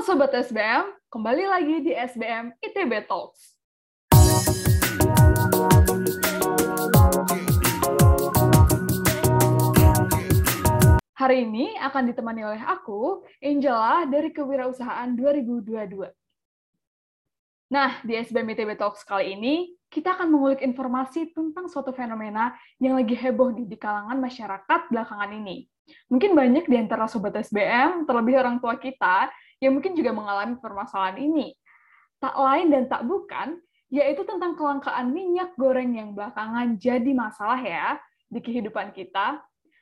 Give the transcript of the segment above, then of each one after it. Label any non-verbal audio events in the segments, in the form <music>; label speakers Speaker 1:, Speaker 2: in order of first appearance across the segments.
Speaker 1: Sobat SBM, kembali lagi di SBM ITB Talks. Hari ini akan ditemani oleh aku, Angela, dari Kewirausahaan 2022. Nah, di SBM ITB Talks kali ini, kita akan mengulik informasi tentang suatu fenomena yang lagi heboh di kalangan masyarakat belakangan ini. Mungkin banyak di antara Sobat SBM, terlebih orang tua kita, yang mungkin juga mengalami permasalahan ini. Tak lain dan tak bukan, yaitu tentang kelangkaan minyak goreng yang belakangan jadi masalah ya di kehidupan kita.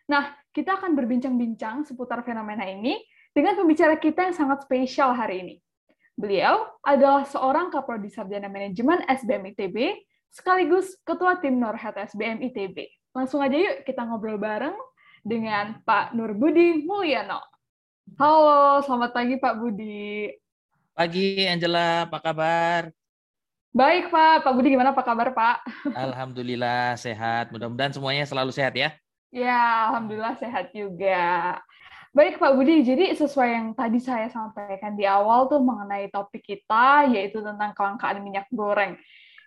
Speaker 1: Nah, kita akan berbincang-bincang seputar fenomena ini dengan pembicara kita yang sangat spesial hari ini. Beliau adalah seorang Kaprodi Sarjana Manajemen SBM ITB, sekaligus Ketua Tim Norhat SBM ITB. Langsung aja yuk kita ngobrol bareng dengan Pak Nur Budi Mulyano. Halo, selamat pagi Pak Budi.
Speaker 2: Pagi Angela, apa kabar?
Speaker 1: Baik Pak, Pak Budi gimana apa kabar Pak?
Speaker 2: Alhamdulillah sehat, mudah-mudahan semuanya selalu sehat ya.
Speaker 1: Ya, Alhamdulillah sehat juga. Baik Pak Budi, jadi sesuai yang tadi saya sampaikan di awal tuh mengenai topik kita, yaitu tentang kelangkaan minyak goreng.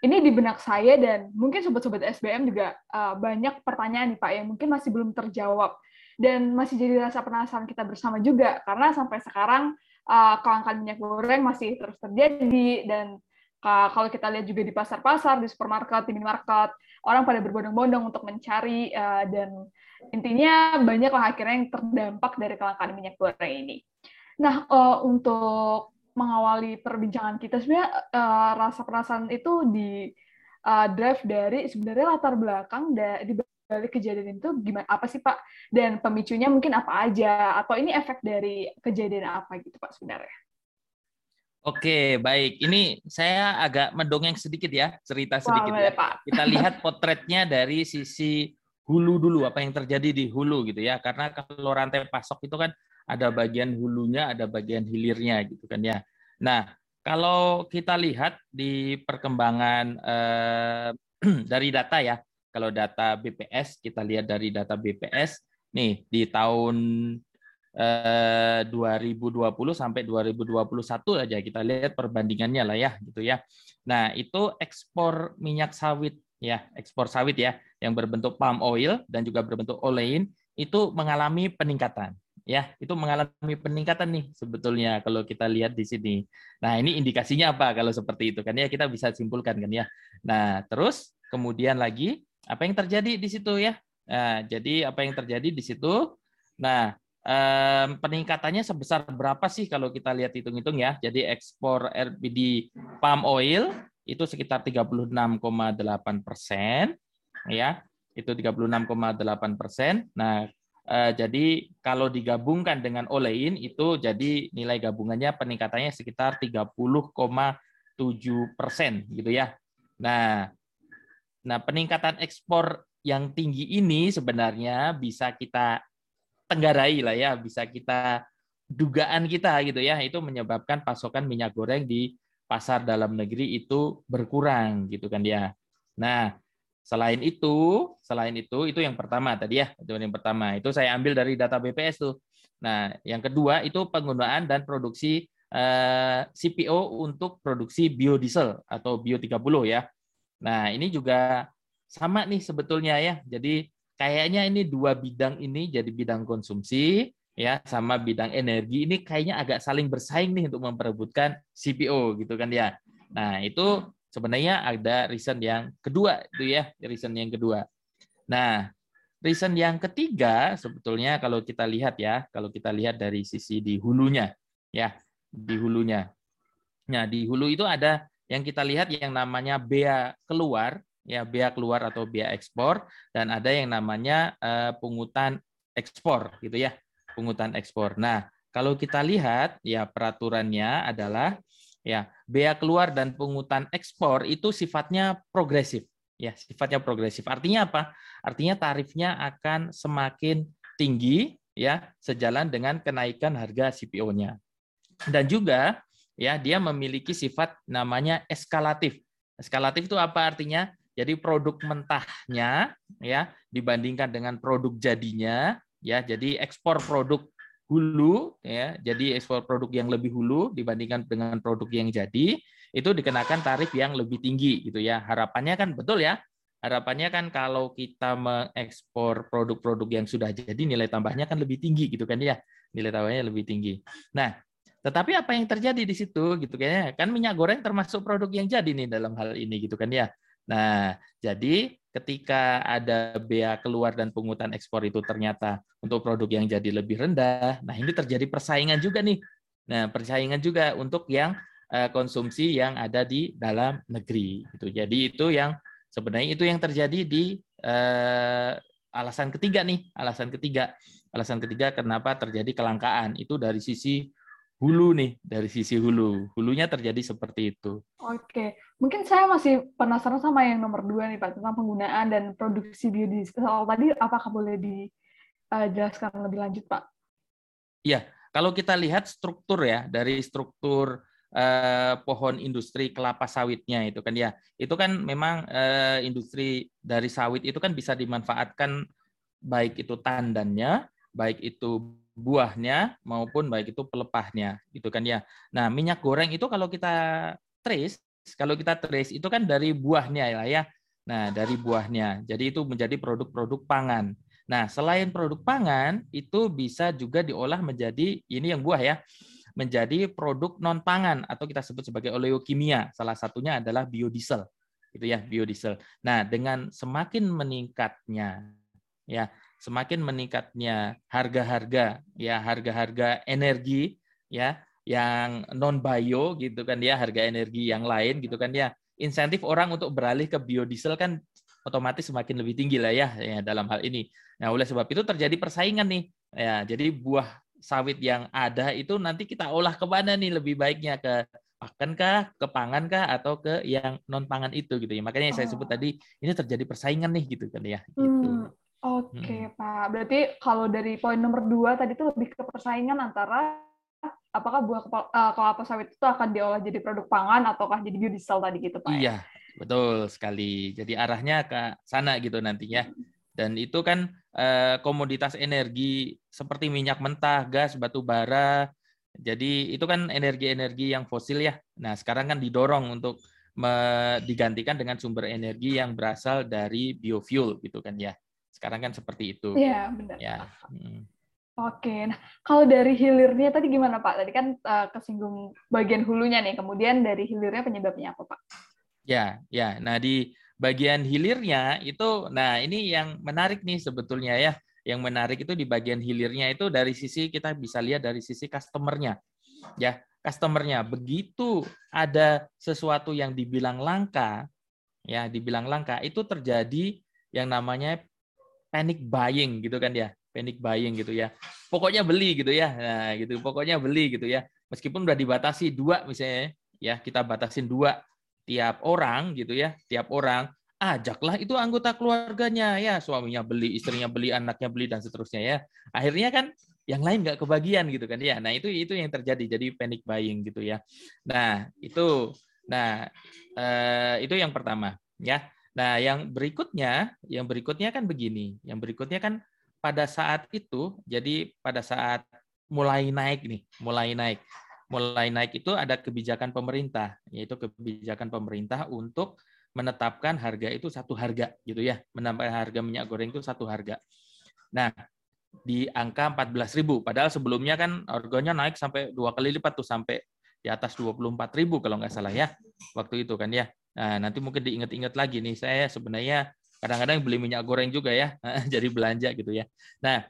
Speaker 1: Ini di benak saya dan mungkin sobat-sobat SBM juga uh, banyak pertanyaan nih Pak yang mungkin masih belum terjawab dan masih jadi rasa penasaran kita bersama juga karena sampai sekarang uh, kelangkaan minyak goreng masih terus terjadi dan uh, kalau kita lihat juga di pasar-pasar, di supermarket, di minimarket, orang pada berbondong-bondong untuk mencari uh, dan intinya banyak lah akhirnya yang terdampak dari kelangkaan minyak goreng ini. Nah, uh, untuk mengawali perbincangan kita sebenarnya uh, rasa perasaan itu di uh, drive dari sebenarnya latar belakang di balik kejadian itu gimana apa sih Pak dan pemicunya mungkin apa aja atau ini efek dari kejadian apa gitu Pak sebenarnya?
Speaker 2: Oke, baik. Ini saya agak mendongeng sedikit ya, cerita sedikit Wah, ya. Pak. Kita lihat potretnya dari sisi hulu dulu, apa yang terjadi di hulu gitu ya. Karena kalau rantai pasok itu kan ada bagian hulunya, ada bagian hilirnya gitu kan ya. Nah, kalau kita lihat di perkembangan eh, <clears throat> dari data ya, kalau data BPS, kita lihat dari data BPS, nih di tahun eh, 2020 sampai 2021 aja kita lihat perbandingannya lah ya gitu ya. Nah, itu ekspor minyak sawit ya, ekspor sawit ya yang berbentuk palm oil dan juga berbentuk olein itu mengalami peningkatan ya itu mengalami peningkatan nih sebetulnya kalau kita lihat di sini. Nah ini indikasinya apa kalau seperti itu kan ya kita bisa simpulkan kan ya. Nah terus kemudian lagi apa yang terjadi di situ ya? Nah, jadi apa yang terjadi di situ? Nah, peningkatannya sebesar berapa sih kalau kita lihat hitung-hitung ya? Jadi ekspor RBD palm oil itu sekitar 36,8 persen, ya, itu 36,8 persen. Nah, eh, jadi kalau digabungkan dengan olein itu jadi nilai gabungannya peningkatannya sekitar 30,7 persen, gitu ya. Nah, Nah, peningkatan ekspor yang tinggi ini sebenarnya bisa kita tenggarai lah ya, bisa kita dugaan kita gitu ya, itu menyebabkan pasokan minyak goreng di pasar dalam negeri itu berkurang gitu kan ya. Nah, selain itu, selain itu itu yang pertama tadi ya, itu yang pertama. Itu saya ambil dari data BPS tuh. Nah, yang kedua itu penggunaan dan produksi eh, CPO untuk produksi biodiesel atau bio 30 ya. Nah, ini juga sama nih sebetulnya ya. Jadi kayaknya ini dua bidang ini jadi bidang konsumsi ya sama bidang energi ini kayaknya agak saling bersaing nih untuk memperebutkan CPO gitu kan ya. Nah, itu sebenarnya ada reason yang kedua itu ya, reason yang kedua. Nah, reason yang ketiga sebetulnya kalau kita lihat ya, kalau kita lihat dari sisi di hulunya ya, di hulunya. Nah, di hulu itu ada yang kita lihat yang namanya bea keluar, ya bea keluar atau bea ekspor, dan ada yang namanya uh, pungutan ekspor, gitu ya, pungutan ekspor. Nah, kalau kita lihat ya peraturannya adalah ya bea keluar dan pungutan ekspor itu sifatnya progresif, ya sifatnya progresif. Artinya apa? Artinya tarifnya akan semakin tinggi ya sejalan dengan kenaikan harga CPO-nya. Dan juga ya dia memiliki sifat namanya eskalatif. Eskalatif itu apa artinya? Jadi produk mentahnya ya dibandingkan dengan produk jadinya ya. Jadi ekspor produk hulu ya jadi ekspor produk yang lebih hulu dibandingkan dengan produk yang jadi itu dikenakan tarif yang lebih tinggi gitu ya harapannya kan betul ya harapannya kan kalau kita mengekspor produk-produk yang sudah jadi nilai tambahnya kan lebih tinggi gitu kan ya nilai tambahnya lebih tinggi nah tetapi apa yang terjadi di situ gitu kayaknya kan minyak goreng termasuk produk yang jadi nih dalam hal ini gitu kan ya nah jadi ketika ada bea keluar dan pungutan ekspor itu ternyata untuk produk yang jadi lebih rendah, nah ini terjadi persaingan juga nih. Nah, persaingan juga untuk yang eh, konsumsi yang ada di dalam negeri. Gitu. Jadi itu yang sebenarnya itu yang terjadi di eh, alasan ketiga nih, alasan ketiga. Alasan ketiga kenapa terjadi kelangkaan itu dari sisi hulu nih dari sisi hulu. Hulunya terjadi seperti itu.
Speaker 1: Oke mungkin saya masih penasaran sama yang nomor dua nih pak tentang penggunaan dan produksi biodiesel. Tadi apakah boleh dijelaskan lebih lanjut pak?
Speaker 2: Iya, kalau kita lihat struktur ya dari struktur eh, pohon industri kelapa sawitnya itu kan ya, itu kan memang eh, industri dari sawit itu kan bisa dimanfaatkan baik itu tandannya, baik itu buahnya maupun baik itu pelepahnya gitu kan ya. Nah, minyak goreng itu kalau kita trace, kalau kita trace itu kan dari buahnya ya ya. Nah, dari buahnya. Jadi itu menjadi produk-produk pangan. Nah, selain produk pangan itu bisa juga diolah menjadi ini yang buah ya. Menjadi produk non pangan atau kita sebut sebagai oleokimia. Salah satunya adalah biodiesel. Itu ya, biodiesel. Nah, dengan semakin meningkatnya ya semakin meningkatnya harga-harga ya harga-harga energi ya yang non bio gitu kan ya harga energi yang lain gitu kan ya insentif orang untuk beralih ke biodiesel kan otomatis semakin lebih tinggi lah ya, ya dalam hal ini. Nah oleh sebab itu terjadi persaingan nih ya jadi buah sawit yang ada itu nanti kita olah ke mana nih lebih baiknya ke pakankah, ke pangankah atau ke yang non pangan itu gitu ya. Makanya yang saya sebut oh. tadi ini terjadi persaingan nih gitu kan ya. Gitu. Hmm.
Speaker 1: Oke, hmm. Pak. Berarti kalau dari poin nomor dua tadi itu lebih ke persaingan antara apakah buah uh, kelapa sawit itu akan diolah jadi produk pangan ataukah jadi biodiesel tadi gitu, Pak?
Speaker 2: Ya? Iya, betul sekali. Jadi arahnya ke sana gitu nantinya. Dan itu kan uh, komoditas energi seperti minyak mentah, gas, batu bara. Jadi itu kan energi-energi yang fosil ya. Nah, sekarang kan didorong untuk digantikan dengan sumber energi yang berasal dari biofuel gitu kan ya. Sekarang kan seperti itu.
Speaker 1: Iya, benar. Ya. Hmm. Oke, nah kalau dari hilirnya tadi gimana Pak? Tadi kan uh, kesinggung bagian hulunya nih, kemudian dari hilirnya penyebabnya apa Pak?
Speaker 2: Ya, ya. Nah di bagian hilirnya itu, nah ini yang menarik nih sebetulnya ya. Yang menarik itu di bagian hilirnya itu dari sisi kita bisa lihat dari sisi customernya, ya customernya. Begitu ada sesuatu yang dibilang langka, ya dibilang langka itu terjadi yang namanya panic buying gitu kan ya. Panic buying gitu ya. Pokoknya beli gitu ya. Nah gitu. Pokoknya beli gitu ya. Meskipun udah dibatasi dua misalnya ya. Kita batasin dua tiap orang gitu ya. Tiap orang ajaklah itu anggota keluarganya ya. Suaminya beli istrinya beli anaknya beli dan seterusnya ya. Akhirnya kan yang lain nggak kebagian gitu kan ya. Nah itu itu yang terjadi. Jadi panic buying gitu ya. Nah itu. Nah eh, itu yang pertama ya Nah, yang berikutnya, yang berikutnya kan begini. Yang berikutnya kan pada saat itu, jadi pada saat mulai naik nih, mulai naik. Mulai naik itu ada kebijakan pemerintah, yaitu kebijakan pemerintah untuk menetapkan harga itu satu harga gitu ya. Menambah harga minyak goreng itu satu harga. Nah, di angka 14.000 padahal sebelumnya kan harganya naik sampai dua kali lipat tuh sampai di atas 24.000 kalau nggak salah ya waktu itu kan ya Nah, nanti mungkin diingat-ingat lagi nih, saya sebenarnya kadang-kadang beli minyak goreng juga ya, <laughs> jadi belanja gitu ya. Nah,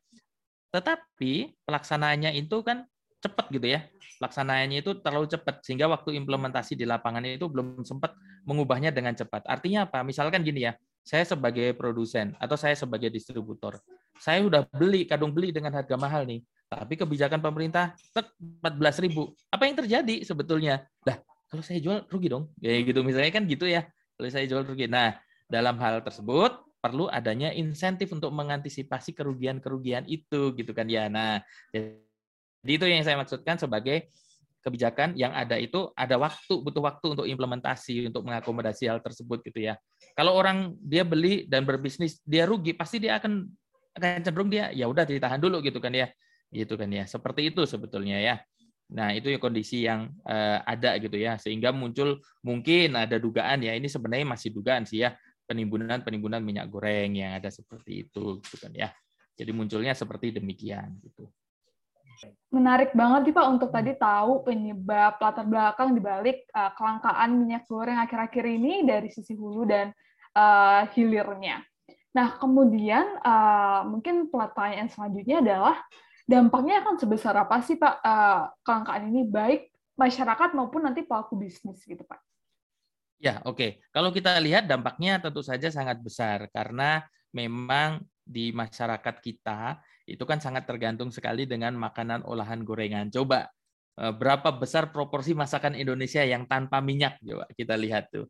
Speaker 2: tetapi pelaksanaannya itu kan cepat gitu ya. Pelaksanaannya itu terlalu cepat sehingga waktu implementasi di lapangan itu belum sempat mengubahnya dengan cepat. Artinya apa? Misalkan gini ya, saya sebagai produsen atau saya sebagai distributor, saya sudah beli kadung beli dengan harga mahal nih, tapi kebijakan pemerintah 14.000. Apa yang terjadi sebetulnya? Lah, kalau saya jual rugi dong. Ya gitu misalnya kan gitu ya. Kalau saya jual rugi. Nah, dalam hal tersebut perlu adanya insentif untuk mengantisipasi kerugian-kerugian itu gitu kan ya. Nah, jadi itu yang saya maksudkan sebagai kebijakan yang ada itu ada waktu butuh waktu untuk implementasi untuk mengakomodasi hal tersebut gitu ya. Kalau orang dia beli dan berbisnis dia rugi pasti dia akan akan cenderung dia ya udah ditahan dulu gitu kan ya. gitu kan ya. Seperti itu sebetulnya ya. Nah, itu kondisi yang uh, ada gitu ya. Sehingga muncul mungkin ada dugaan ya, ini sebenarnya masih dugaan sih ya, penimbunan-penimbunan minyak goreng yang ada seperti itu gitu kan ya. Jadi munculnya seperti demikian gitu.
Speaker 1: Menarik banget nih Pak untuk tadi tahu penyebab latar belakang dibalik uh, kelangkaan minyak goreng akhir-akhir ini dari sisi hulu dan uh, hilirnya. Nah, kemudian uh, mungkin pertanyaan selanjutnya adalah dampaknya akan sebesar apa sih Pak uh, kelangkaan ini baik masyarakat maupun nanti pelaku bisnis gitu Pak?
Speaker 2: Ya, oke. Okay. Kalau kita lihat dampaknya tentu saja sangat besar karena memang di masyarakat kita itu kan sangat tergantung sekali dengan makanan olahan gorengan. Coba eh, berapa besar proporsi masakan Indonesia yang tanpa minyak? Coba kita lihat tuh.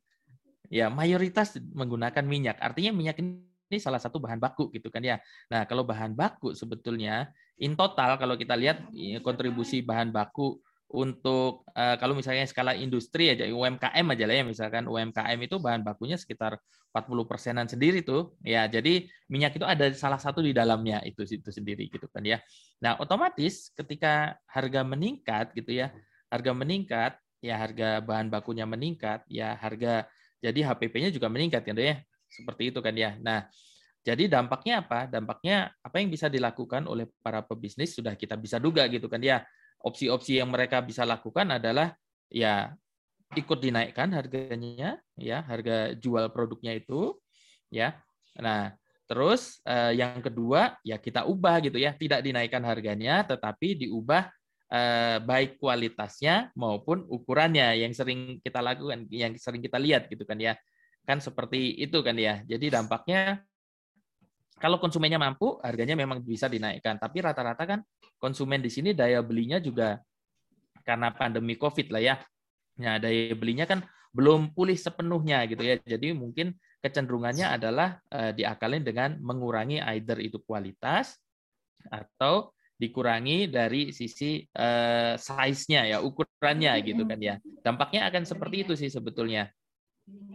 Speaker 2: Ya, mayoritas menggunakan minyak. Artinya minyak ini ini salah satu bahan baku gitu kan ya. Nah, kalau bahan baku sebetulnya in total kalau kita lihat kontribusi bahan baku untuk uh, kalau misalnya skala industri aja UMKM aja lah ya misalkan UMKM itu bahan bakunya sekitar 40 persenan sendiri tuh. Ya jadi minyak itu ada salah satu di dalamnya itu itu sendiri gitu kan ya. Nah otomatis ketika harga meningkat gitu ya harga meningkat ya harga bahan bakunya meningkat ya harga jadi HPP-nya juga meningkat kan ya. Seperti itu kan ya. Nah, jadi dampaknya apa? Dampaknya apa yang bisa dilakukan oleh para pebisnis sudah kita bisa duga gitu kan ya. Opsi-opsi yang mereka bisa lakukan adalah ya ikut dinaikkan harganya ya, harga jual produknya itu ya. Nah, terus eh, yang kedua ya kita ubah gitu ya, tidak dinaikkan harganya tetapi diubah eh, baik kualitasnya maupun ukurannya yang sering kita lakukan, yang sering kita lihat gitu kan ya. Kan seperti itu kan ya. Jadi dampaknya kalau konsumennya mampu, harganya memang bisa dinaikkan. Tapi rata-rata kan konsumen di sini daya belinya juga karena pandemi COVID lah ya. Nah, daya belinya kan belum pulih sepenuhnya gitu ya. Jadi mungkin kecenderungannya adalah uh, diakalin dengan mengurangi either itu kualitas atau dikurangi dari sisi uh, size-nya ya, ukurannya gitu kan ya. Dampaknya akan seperti itu sih sebetulnya.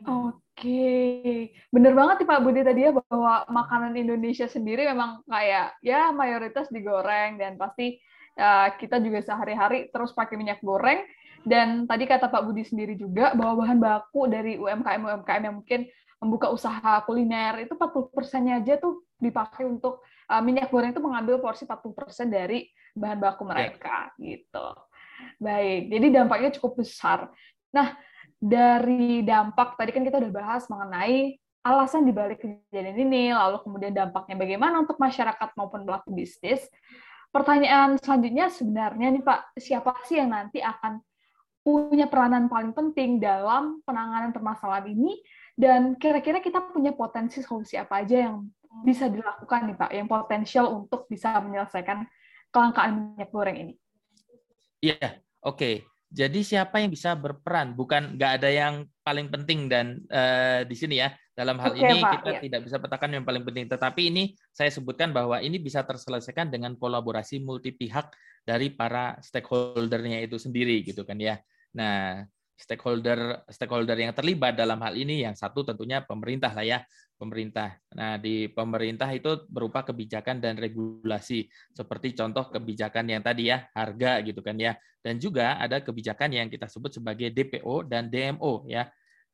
Speaker 1: Oke, bener banget nih Pak Budi tadi ya bahwa makanan Indonesia sendiri memang kayak ya mayoritas digoreng dan pasti uh, kita juga sehari-hari terus pakai minyak goreng dan tadi kata Pak Budi sendiri juga bahwa bahan baku dari UMKM UMKM yang mungkin membuka usaha kuliner itu 40 persennya aja tuh dipakai untuk uh, minyak goreng itu mengambil porsi 40 persen dari bahan baku ya. mereka yeah. gitu. Baik, jadi dampaknya cukup besar. Nah, dari dampak tadi kan kita udah bahas mengenai alasan dibalik kejadian ini, lalu kemudian dampaknya bagaimana untuk masyarakat maupun pelaku bisnis. Pertanyaan selanjutnya sebenarnya nih Pak, siapa sih yang nanti akan punya peranan paling penting dalam penanganan permasalahan ini dan kira-kira kita punya potensi solusi apa aja yang bisa dilakukan nih Pak, yang potensial untuk bisa menyelesaikan kelangkaan minyak goreng ini?
Speaker 2: Iya, oke. Okay. Jadi siapa yang bisa berperan? Bukan nggak ada yang paling penting dan uh, di sini ya. Dalam hal Oke, ini Pak, kita ya. tidak bisa petakan yang paling penting. Tetapi ini saya sebutkan bahwa ini bisa terselesaikan dengan kolaborasi multi pihak dari para stakeholdernya itu sendiri gitu kan ya. Nah, stakeholder stakeholder yang terlibat dalam hal ini yang satu tentunya pemerintah lah ya pemerintah. Nah di pemerintah itu berupa kebijakan dan regulasi seperti contoh kebijakan yang tadi ya harga gitu kan ya. Dan juga ada kebijakan yang kita sebut sebagai DPO dan DMO ya.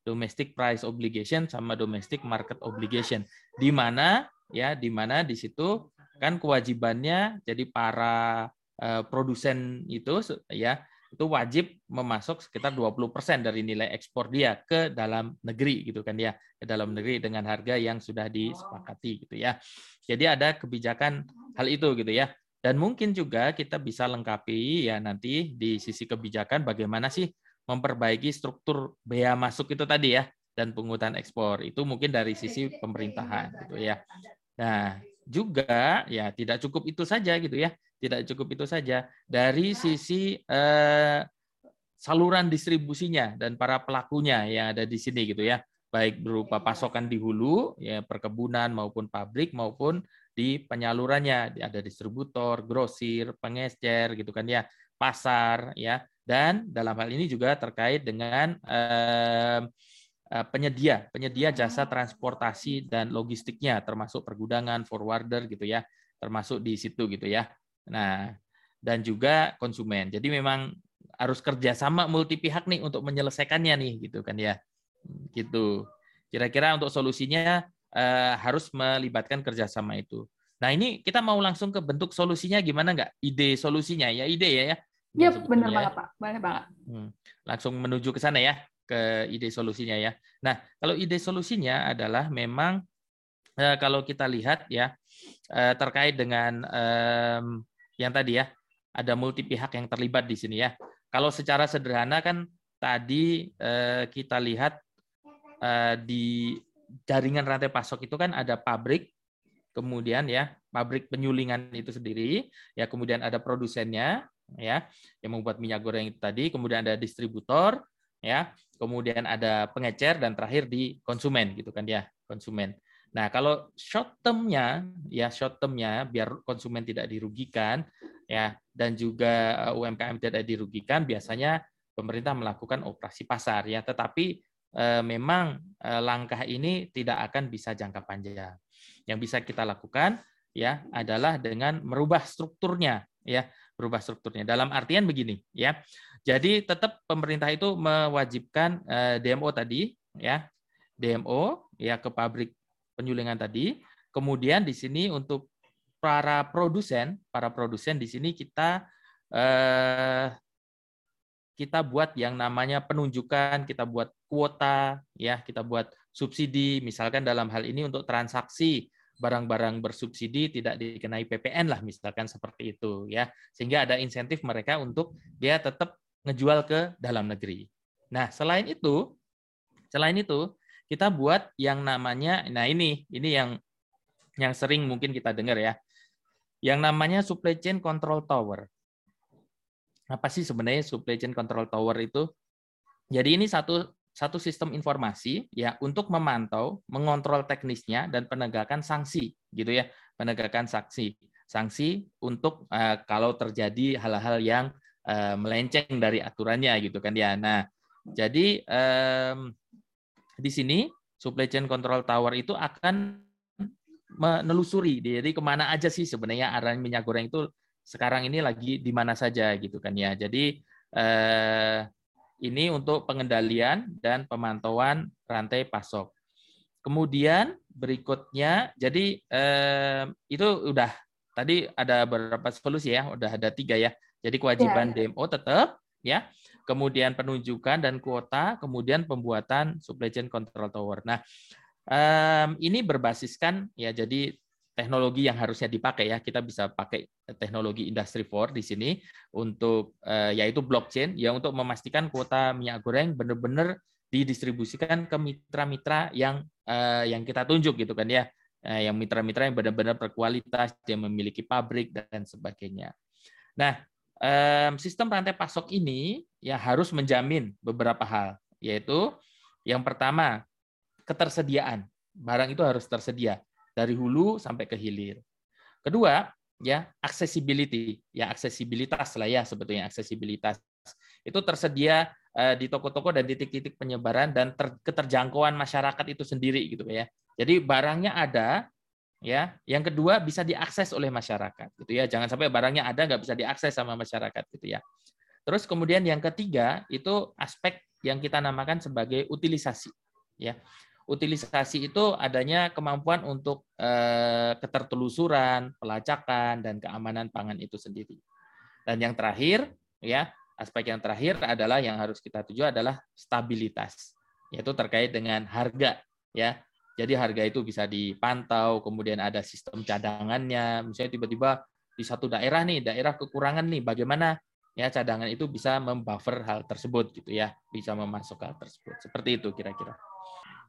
Speaker 2: Domestic price obligation sama domestic market obligation. Di mana ya di mana di situ kan kewajibannya jadi para uh, produsen itu ya itu wajib memasok sekitar 20% dari nilai ekspor dia ke dalam negeri gitu kan ya, ke dalam negeri dengan harga yang sudah disepakati gitu ya. Jadi ada kebijakan hal itu gitu ya. Dan mungkin juga kita bisa lengkapi ya nanti di sisi kebijakan bagaimana sih memperbaiki struktur bea masuk itu tadi ya dan pungutan ekspor. Itu mungkin dari sisi pemerintahan gitu ya. Nah, juga ya tidak cukup itu saja gitu ya tidak cukup itu saja dari sisi eh, saluran distribusinya dan para pelakunya yang ada di sini gitu ya. Baik berupa pasokan di hulu ya perkebunan maupun pabrik maupun di penyalurannya. Ada distributor grosir pengecer gitu kan ya pasar ya. Dan dalam hal ini juga terkait dengan eh, eh penyedia penyedia jasa transportasi dan logistiknya termasuk pergudangan forwarder gitu ya termasuk di situ gitu ya Nah, dan juga konsumen. Jadi memang harus kerjasama multi pihak nih untuk menyelesaikannya nih gitu kan ya. Gitu. Kira-kira untuk solusinya eh, harus melibatkan kerjasama itu. Nah ini kita mau langsung ke bentuk solusinya gimana nggak? Ide solusinya ya ide ya ya.
Speaker 1: Iya benar banget Pak, benar banget.
Speaker 2: Hmm. Langsung menuju ke sana ya ke ide solusinya ya. Nah kalau ide solusinya adalah memang eh, kalau kita lihat ya eh, terkait dengan eh, yang tadi ya ada multi pihak yang terlibat di sini ya. Kalau secara sederhana kan tadi eh, kita lihat eh, di jaringan rantai pasok itu kan ada pabrik, kemudian ya pabrik penyulingan itu sendiri, ya kemudian ada produsennya, ya yang membuat minyak goreng itu tadi, kemudian ada distributor, ya kemudian ada pengecer dan terakhir di konsumen gitu kan ya konsumen. Nah, kalau short term-nya ya short term-nya biar konsumen tidak dirugikan ya dan juga eh, UMKM tidak dirugikan biasanya pemerintah melakukan operasi pasar ya, tetapi eh, memang eh, langkah ini tidak akan bisa jangka panjang. Yang bisa kita lakukan ya adalah dengan merubah strukturnya ya, merubah strukturnya. Dalam artian begini ya. Jadi tetap pemerintah itu mewajibkan eh, DMO tadi ya, DMO ya ke pabrik penyulingan tadi. Kemudian di sini untuk para produsen, para produsen di sini kita eh, kita buat yang namanya penunjukan, kita buat kuota, ya, kita buat subsidi, misalkan dalam hal ini untuk transaksi barang-barang bersubsidi tidak dikenai PPN lah, misalkan seperti itu, ya, sehingga ada insentif mereka untuk dia tetap ngejual ke dalam negeri. Nah, selain itu, selain itu kita buat yang namanya nah ini ini yang yang sering mungkin kita dengar ya. Yang namanya supply chain control tower. Apa sih sebenarnya supply chain control tower itu? Jadi ini satu satu sistem informasi ya untuk memantau mengontrol teknisnya dan penegakan sanksi gitu ya. Penegakan sanksi sanksi untuk uh, kalau terjadi hal-hal yang uh, melenceng dari aturannya gitu kan ya. Nah jadi um, di sini supply chain control tower itu akan menelusuri. Jadi ke mana aja sih sebenarnya arah minyak goreng itu sekarang ini lagi di mana saja gitu kan ya. Jadi eh, ini untuk pengendalian dan pemantauan rantai pasok. Kemudian berikutnya jadi eh, itu udah tadi ada beberapa solusi ya udah ada tiga ya. Jadi kewajiban ya. DMO tetap ya kemudian penunjukan dan kuota, kemudian pembuatan supply chain control tower. Nah, ini berbasiskan ya jadi teknologi yang harusnya dipakai ya kita bisa pakai teknologi industri 4 di sini untuk eh, yaitu blockchain ya untuk memastikan kuota minyak goreng benar-benar didistribusikan ke mitra-mitra yang eh, yang kita tunjuk gitu kan ya eh, yang mitra-mitra yang benar-benar berkualitas yang memiliki pabrik dan sebagainya. Nah, sistem rantai pasok ini ya harus menjamin beberapa hal, yaitu yang pertama ketersediaan. Barang itu harus tersedia dari hulu sampai ke hilir. Kedua ya accessibility, ya aksesibilitas lah ya sebetulnya aksesibilitas. Itu tersedia eh, di toko-toko dan titik-titik penyebaran dan ter, keterjangkauan masyarakat itu sendiri gitu ya. Jadi barangnya ada, ya. Yang kedua bisa diakses oleh masyarakat gitu ya. Jangan sampai barangnya ada nggak bisa diakses sama masyarakat gitu ya terus kemudian yang ketiga itu aspek yang kita namakan sebagai utilisasi ya. Utilisasi itu adanya kemampuan untuk eh, ketertelusuran pelacakan dan keamanan pangan itu sendiri. Dan yang terakhir ya aspek yang terakhir adalah yang harus kita tuju adalah stabilitas yaitu terkait dengan harga ya. Jadi harga itu bisa dipantau, kemudian ada sistem cadangannya. Misalnya tiba-tiba di satu daerah nih, daerah kekurangan nih, bagaimana ya cadangan itu bisa membuffer hal tersebut gitu ya, bisa memasuk hal tersebut. Seperti itu kira-kira.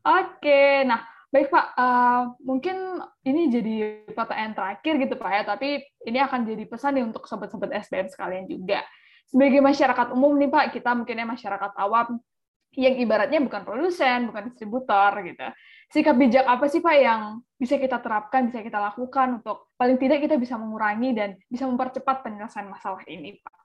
Speaker 1: Oke, nah baik Pak, uh, mungkin ini jadi pertanyaan terakhir gitu Pak ya, tapi ini akan jadi pesan nih untuk sobat-sobat SBM sekalian juga. Sebagai masyarakat umum nih Pak, kita mungkinnya masyarakat awam yang ibaratnya bukan produsen, bukan distributor gitu. Sikap bijak apa sih Pak yang bisa kita terapkan, bisa kita lakukan untuk paling tidak kita bisa mengurangi dan bisa mempercepat penyelesaian masalah ini, Pak?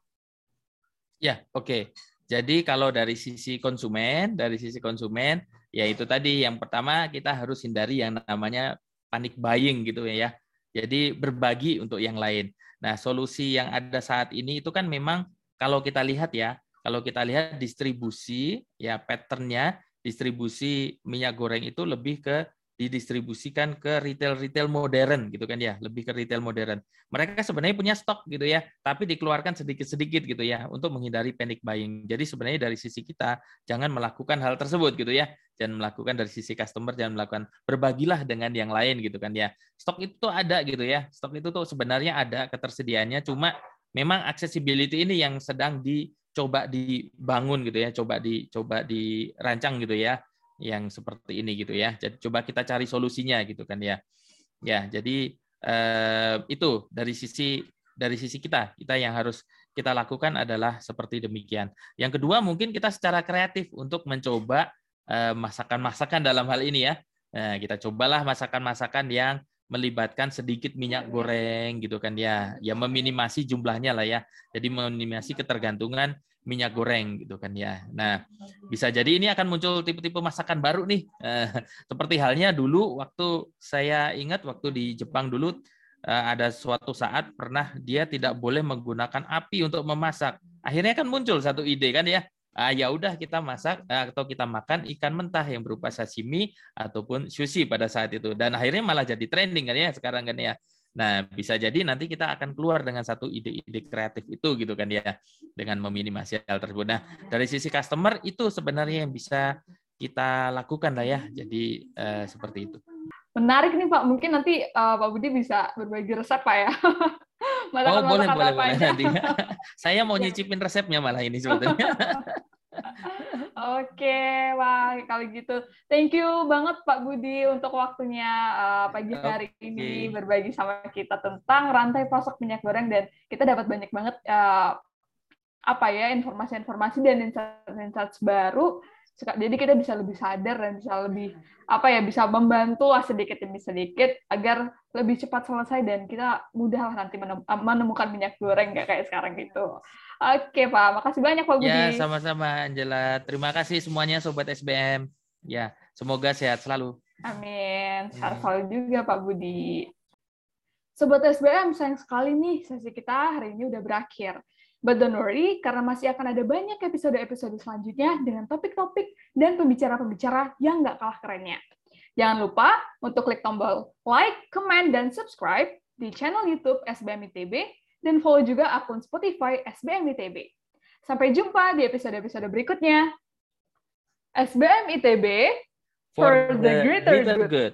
Speaker 2: Ya, oke. Okay. Jadi kalau dari sisi konsumen, dari sisi konsumen, ya itu tadi yang pertama kita harus hindari yang namanya panik buying gitu ya. Jadi berbagi untuk yang lain. Nah, solusi yang ada saat ini itu kan memang kalau kita lihat ya, kalau kita lihat distribusi ya patternnya distribusi minyak goreng itu lebih ke didistribusikan ke retail-retail modern gitu kan ya, lebih ke retail modern. Mereka sebenarnya punya stok gitu ya, tapi dikeluarkan sedikit-sedikit gitu ya untuk menghindari panic buying. Jadi sebenarnya dari sisi kita jangan melakukan hal tersebut gitu ya. Jangan melakukan dari sisi customer jangan melakukan berbagilah dengan yang lain gitu kan ya. Stok itu tuh ada gitu ya. Stok itu tuh sebenarnya ada ketersediaannya cuma memang accessibility ini yang sedang dicoba dibangun gitu ya, coba dicoba dirancang gitu ya yang seperti ini gitu ya. Jadi coba kita cari solusinya gitu kan ya. Ya, jadi eh, itu dari sisi dari sisi kita, kita yang harus kita lakukan adalah seperti demikian. Yang kedua mungkin kita secara kreatif untuk mencoba eh, masakan-masakan dalam hal ini ya. Nah, kita cobalah masakan-masakan yang melibatkan sedikit minyak goreng gitu kan ya. Ya meminimasi jumlahnya lah ya. Jadi meminimasi ketergantungan minyak goreng gitu kan ya. Nah, bisa jadi ini akan muncul tipe-tipe masakan baru nih. Eh, seperti halnya dulu waktu saya ingat waktu di Jepang dulu eh, ada suatu saat pernah dia tidak boleh menggunakan api untuk memasak. Akhirnya kan muncul satu ide kan ya. Ah, ya udah kita masak eh, atau kita makan ikan mentah yang berupa sashimi ataupun sushi pada saat itu dan akhirnya malah jadi trending kan ya sekarang kan ya. Nah, bisa jadi nanti kita akan keluar dengan satu ide-ide kreatif itu gitu kan ya, dengan meminimasi hal tersebut. Nah, dari sisi customer itu sebenarnya yang bisa kita lakukan lah ya. Jadi eh, seperti itu.
Speaker 1: Menarik nih Pak, mungkin nanti uh, Pak Budi bisa berbagi resep Pak ya. <laughs>
Speaker 2: oh boleh boleh boleh nanti. <laughs> Saya mau nyicipin resepnya malah ini sebetulnya. <laughs>
Speaker 1: Oke, wah kalau gitu, thank you banget Pak Budi untuk waktunya uh, pagi hari okay. ini berbagi sama kita tentang rantai pasok minyak goreng dan kita dapat banyak banget uh, apa ya informasi-informasi dan insights baru. Jadi kita bisa lebih sadar dan bisa lebih apa ya bisa membantu sedikit demi sedikit agar lebih cepat selesai dan kita mudah nanti menemukan minyak goreng kayak sekarang gitu. Oke Pak, makasih banyak Pak Budi.
Speaker 2: Ya, sama-sama Angela. Terima kasih semuanya Sobat SBM. Ya, semoga sehat selalu.
Speaker 1: Amin. Sehat selalu juga Pak Budi. Sobat SBM, sayang sekali nih sesi kita hari ini udah berakhir. But don't worry, karena masih akan ada banyak episode-episode selanjutnya dengan topik-topik dan pembicara-pembicara yang nggak kalah kerennya. Jangan lupa untuk klik tombol like, comment, dan subscribe di channel YouTube SBM ITB dan follow juga akun Spotify SBM ITB. Sampai jumpa di episode-episode berikutnya. SBM ITB
Speaker 2: for, for the, the greater good. good.